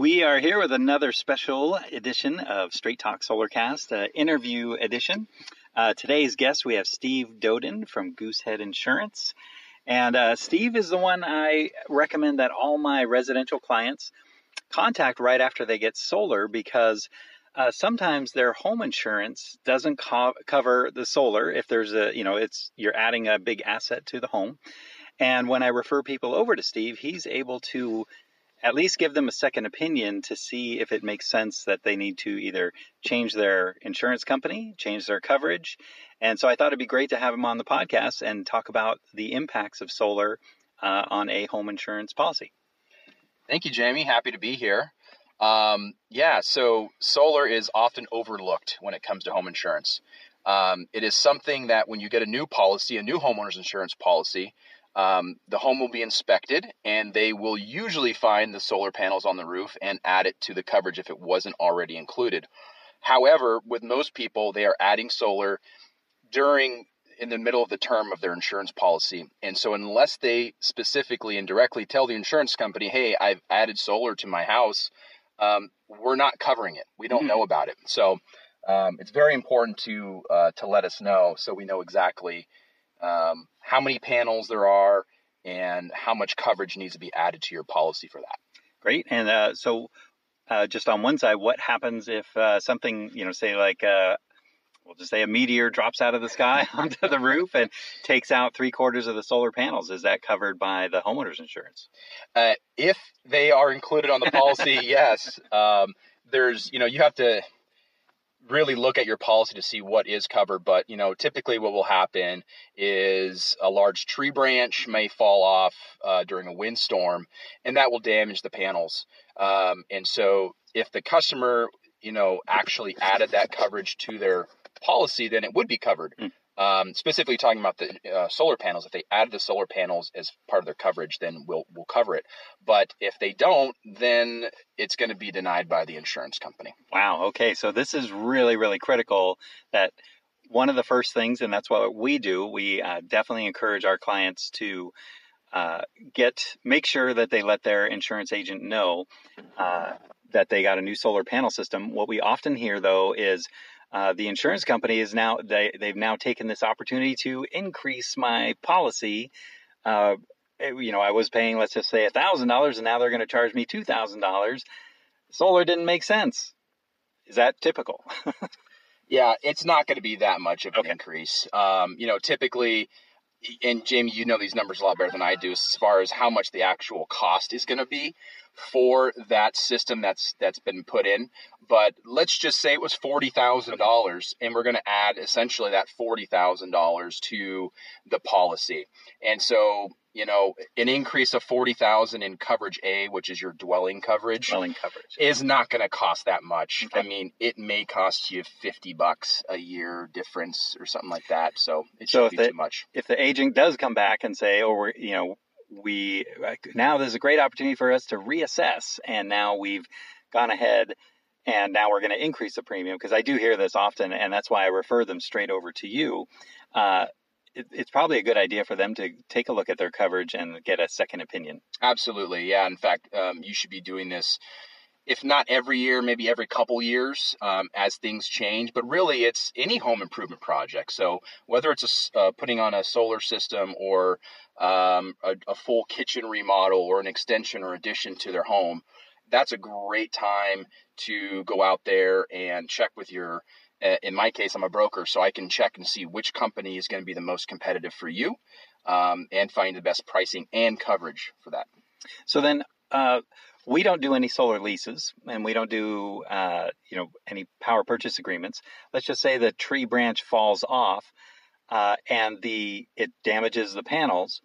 We are here with another special edition of Straight Talk Solarcast, uh, interview edition. Uh, today's guest, we have Steve Doden from Goosehead Insurance. And uh, Steve is the one I recommend that all my residential clients contact right after they get solar because uh, sometimes their home insurance doesn't co- cover the solar if there's a, you know, it's you're adding a big asset to the home. And when I refer people over to Steve, he's able to at least give them a second opinion to see if it makes sense that they need to either change their insurance company, change their coverage. And so I thought it'd be great to have him on the podcast and talk about the impacts of solar uh, on a home insurance policy. Thank you, Jamie. Happy to be here. Um, yeah, so solar is often overlooked when it comes to home insurance. Um, it is something that when you get a new policy, a new homeowner's insurance policy, um, the home will be inspected and they will usually find the solar panels on the roof and add it to the coverage if it wasn't already included. However, with most people, they are adding solar during in the middle of the term of their insurance policy. And so, unless they specifically and directly tell the insurance company, hey, I've added solar to my house, um, we're not covering it. We don't mm-hmm. know about it. So, um, it's very important to uh, to let us know so we know exactly um, how many panels there are, and how much coverage needs to be added to your policy for that. Great. And uh, so, uh, just on one side, what happens if uh, something, you know, say like uh, we'll just say a meteor drops out of the sky onto the roof and takes out three quarters of the solar panels. Is that covered by the homeowner's insurance? Uh, if they are included on the policy, yes. Um, there's, you know, you have to really look at your policy to see what is covered. But, you know, typically what will happen is a large tree branch may fall off uh, during a windstorm and that will damage the panels. Um, and so if the customer, you know, actually added that coverage to their policy, then it would be covered. Mm. Um, specifically talking about the uh, solar panels, if they add the solar panels as part of their coverage, then we'll we'll cover it. But if they don't, then it's going to be denied by the insurance company. Wow. Okay. So this is really really critical. That one of the first things, and that's what we do. We uh, definitely encourage our clients to uh, get make sure that they let their insurance agent know uh, that they got a new solar panel system. What we often hear though is uh, the insurance company is now they they've now taken this opportunity to increase my policy. Uh, you know, I was paying let's just say a thousand dollars, and now they're going to charge me two thousand dollars. Solar didn't make sense. Is that typical? yeah, it's not going to be that much of an okay. increase. Um, you know, typically and Jamie, you know these numbers a lot better than I do as far as how much the actual cost is going to be for that system that's that's been put in. But let's just say it was forty thousand dollars, and we're going to add essentially that forty thousand dollars to the policy. And so, you know, an increase of forty thousand in coverage A, which is your dwelling coverage, dwelling coverage is not going to cost that much. Okay. I mean, it may cost you fifty bucks a year difference or something like that. So it so shouldn't be the, too much. If the agent does come back and say, "Oh, we're you know." We now there's a great opportunity for us to reassess and now we've gone ahead and now we're going to increase the premium because I do hear this often, and that's why I refer them straight over to you. Uh, it, it's probably a good idea for them to take a look at their coverage and get a second opinion. Absolutely, yeah. In fact, um, you should be doing this if not every year, maybe every couple years um, as things change. But really, it's any home improvement project. So whether it's a, uh, putting on a solar system or um, a, a, full kitchen remodel or an extension or addition to their home, that's a great time to go out there and check with your. Uh, in my case, I'm a broker, so I can check and see which company is going to be the most competitive for you, um, and find the best pricing and coverage for that. So then, uh, we don't do any solar leases, and we don't do uh, you know any power purchase agreements. Let's just say the tree branch falls off, uh, and the it damages the panels.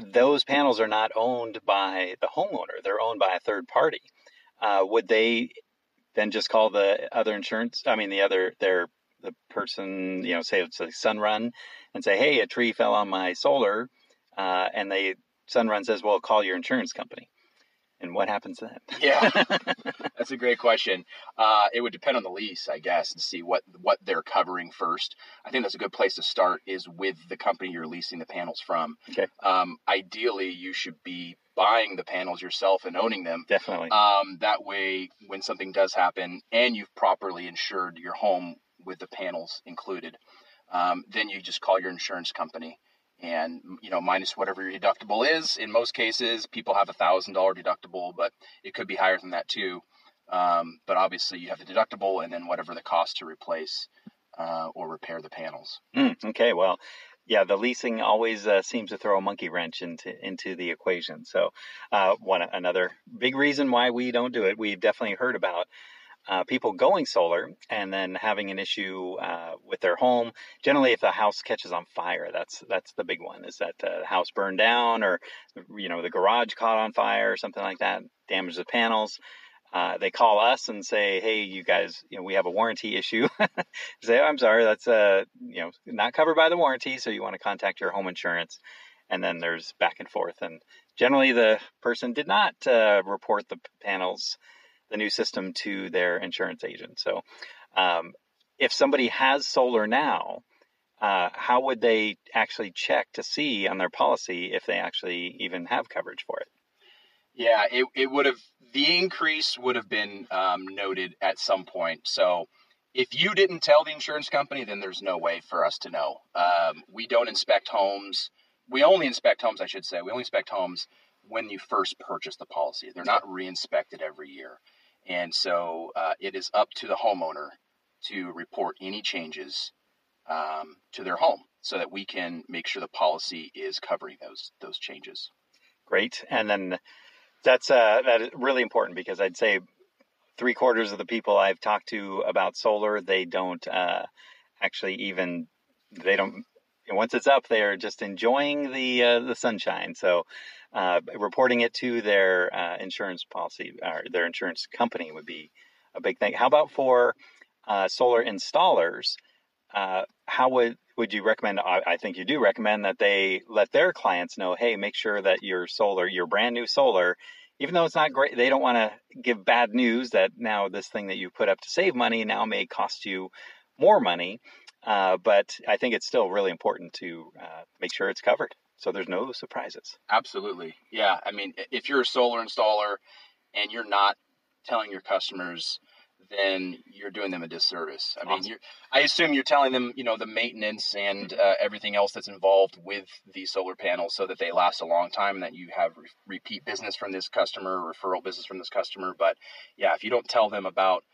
Those panels are not owned by the homeowner; they're owned by a third party. Uh, would they then just call the other insurance? I mean, the other their the person, you know, say it's a Sunrun, and say, "Hey, a tree fell on my solar," uh, and they Sunrun says, "Well, call your insurance company." And what happens then? Yeah, that's a great question. Uh, it would depend on the lease, I guess, and see what what they're covering first. I think that's a good place to start is with the company you're leasing the panels from. Okay. Um, ideally, you should be buying the panels yourself and owning them. Definitely. Um, that way, when something does happen and you've properly insured your home with the panels included, um, then you just call your insurance company and you know minus whatever your deductible is in most cases people have a thousand dollar deductible but it could be higher than that too. Um, but obviously you have the deductible and then whatever the cost to replace uh, or repair the panels. Mm, okay well yeah the leasing always uh, seems to throw a monkey wrench into into the equation. So uh, one another big reason why we don't do it we've definitely heard about uh, people going solar and then having an issue uh, with their home. Generally, if the house catches on fire, that's that's the big one. Is that the house burned down, or you know the garage caught on fire, or something like that, damage the panels. Uh, they call us and say, "Hey, you guys, you know, we have a warranty issue." say, oh, "I'm sorry, that's uh, you know, not covered by the warranty, so you want to contact your home insurance." And then there's back and forth, and generally the person did not uh, report the panels the new system to their insurance agent. So, um, if somebody has solar now, uh, how would they actually check to see on their policy if they actually even have coverage for it? Yeah, it, it would have, the increase would have been um, noted at some point. So if you didn't tell the insurance company, then there's no way for us to know. Um, we don't inspect homes. We only inspect homes, I should say. We only inspect homes when you first purchase the policy. They're not re-inspected every year. And so uh, it is up to the homeowner to report any changes um, to their home so that we can make sure the policy is covering those those changes. Great. And then that's uh, that is really important because I'd say three quarters of the people I've talked to about solar, they don't uh, actually even they don't once it's up, they are just enjoying the uh, the sunshine. So uh, reporting it to their uh, insurance policy or their insurance company would be a big thing. How about for uh, solar installers? Uh, how would would you recommend? I, I, think you do recommend that they let their clients know, hey, make sure that your solar, your brand new solar, even though it's not great, they don't want to give bad news that now this thing that you put up to save money now may cost you more money. Uh, but I think it's still really important to uh, make sure it's covered so there's no surprises. Absolutely. Yeah. I mean, if you're a solar installer and you're not telling your customers, then you're doing them a disservice. I awesome. mean, I assume you're telling them, you know, the maintenance and uh, everything else that's involved with the solar panels so that they last a long time and that you have re- repeat business from this customer, referral business from this customer. But yeah, if you don't tell them about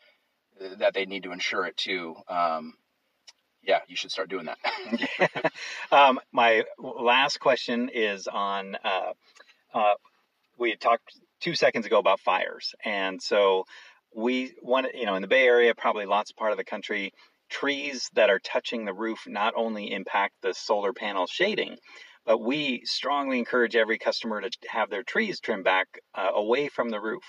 uh, that they need to insure it too, um, yeah, you should start doing that. um, my last question is on uh, uh, we talked two seconds ago about fires, and so we want you know in the Bay Area, probably lots of part of the country, trees that are touching the roof not only impact the solar panel shading, but we strongly encourage every customer to have their trees trimmed back uh, away from the roof.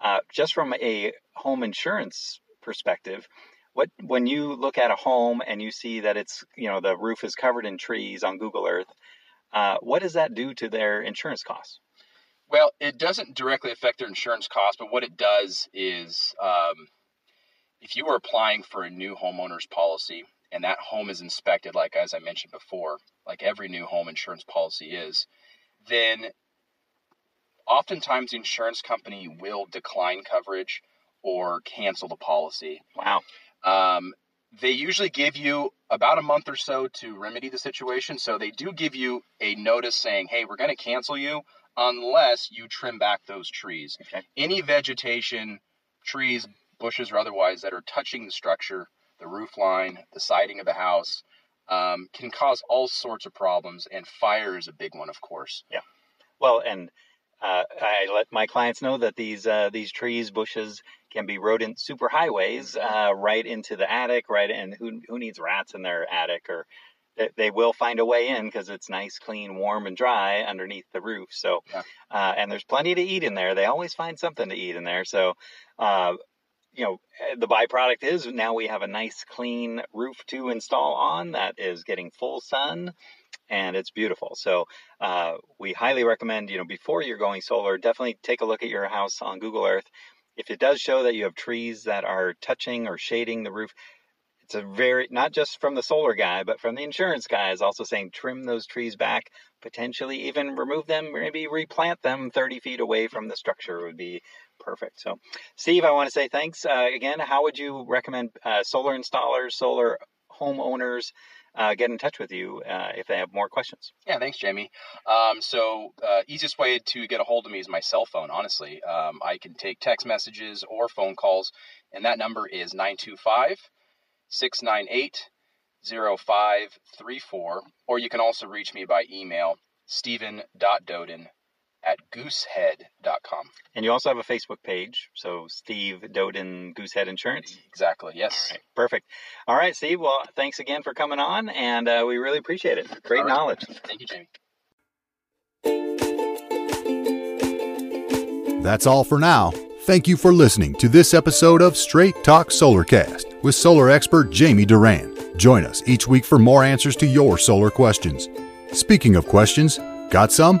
Uh, just from a home insurance perspective, what when you look at a home and you see that it's you know the roof is covered in trees on Google Earth, uh, what does that do to their insurance costs? Well, it doesn't directly affect their insurance costs, but what it does is um, if you are applying for a new homeowner's policy and that home is inspected, like as I mentioned before, like every new home insurance policy is, then oftentimes the insurance company will decline coverage or cancel the policy. Wow. Um, they usually give you about a month or so to remedy the situation. So they do give you a notice saying, hey, we're going to cancel you unless you trim back those trees. Okay. Any vegetation, trees, bushes, or otherwise that are touching the structure, the roof line, the siding of the house, um, can cause all sorts of problems. And fire is a big one, of course. Yeah. Well, and uh, I let my clients know that these uh, these trees, bushes can be rodent superhighways uh, right into the attic, right? And who who needs rats in their attic or they, they will find a way in because it's nice, clean, warm, and dry underneath the roof. So, Yeah. uh, and there's plenty to eat in there. They always find something to eat in there. So, uh, you know, the byproduct is now we have a nice, clean roof to install on that is getting full sun and it's beautiful. So, uh, we highly recommend, you know, before you're going solar, definitely take a look at your house on Google Earth. If it does show that you have trees that are touching or shading the roof, it's a very not just from the solar guy, but from the insurance guy is also saying trim those trees back, potentially even remove them, maybe replant them 30 feet away from the structure would be perfect. So, Steve, I want to say thanks uh, again. How would you recommend uh, solar installers, solar homeowners uh, get in touch with you uh, if they have more questions? Yeah, thanks, Jamie. Um, so, uh, easiest way to get a hold of me is my cell phone, honestly. Um, I can take text messages or phone calls, and that number is 925 698 0534. Or you can also reach me by email, stephen.doden at goosehead.com. And you also have a Facebook page, so Steve Doden Goosehead Insurance. Exactly, yes. All right, perfect. All right, Steve. Well, thanks again for coming on, and uh, we really appreciate it. Great All right. knowledge. Thank you, Jamie. That's all for now. Thank you for listening to this episode of Straight Talk Solarcast with solar expert Jamie Duran. Join us each week for more answers to your solar questions. Speaking of questions, got some?